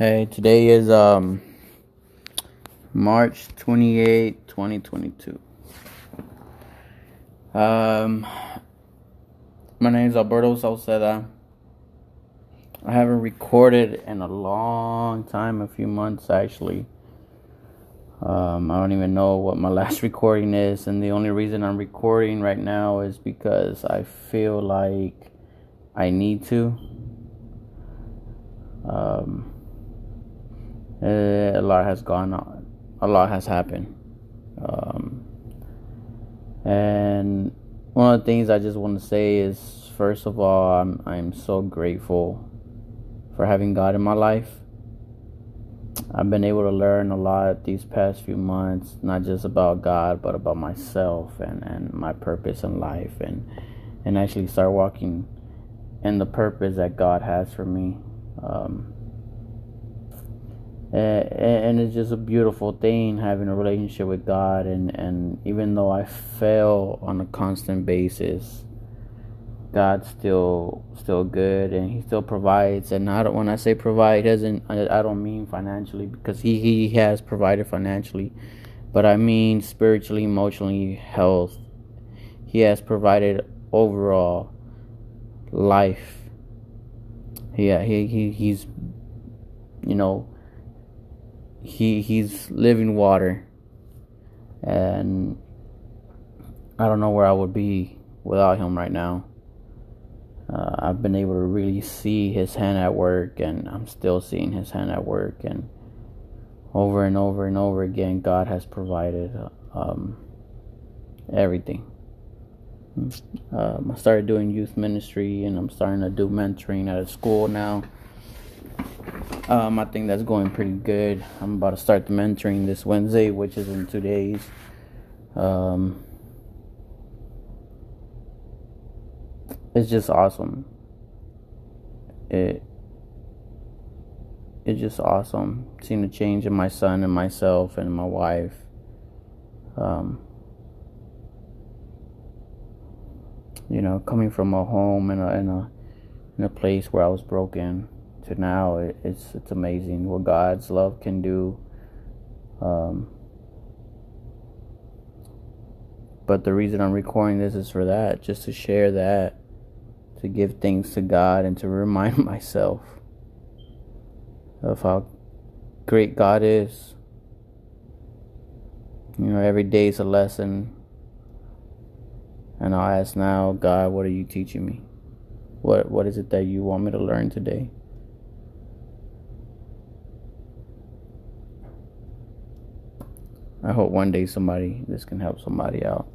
Hey, today is um March 28, 2022. Um my name is Alberto Salceda. I haven't recorded in a long time, a few months actually. Um, I don't even know what my last recording is, and the only reason I'm recording right now is because I feel like I need to. Um, uh, a lot has gone on. A lot has happened. Um, and one of the things I just want to say is, first of all, I'm I'm so grateful for having God in my life. I've been able to learn a lot these past few months, not just about God, but about myself and, and my purpose in life, and and actually start walking in the purpose that God has for me. Um, Eh, eh, and it's just a beautiful thing having a relationship with God and and even though I fail on a constant basis God's still still good and he still provides. And I don't when I say provide doesn't I don't mean financially because he he has provided financially but I mean spiritually emotionally health. He has provided overall life. Yeah he, he he's you know he he's living water and I don't know where I would be without him right now. Uh, I've been able to really see his hand at work, and I'm still seeing his hand at work. And over and over and over again, God has provided um, everything. Um, I started doing youth ministry, and I'm starting to do mentoring at a school now. Um, I think that's going pretty good. I'm about to start the mentoring this Wednesday, which is in two days. Um, it's just awesome. It it's just awesome seeing the change in my son and myself and my wife. Um, you know, coming from a home in a in a in a place where I was broken to now, it's it's amazing what God's love can do. Um, but the reason I'm recording this is for that, just to share that, to give thanks to God, and to remind myself of how great God is. You know, every day is a lesson. And I'll ask now, God, what are you teaching me? What what is it that you want me to learn today? I hope one day somebody this can help somebody out.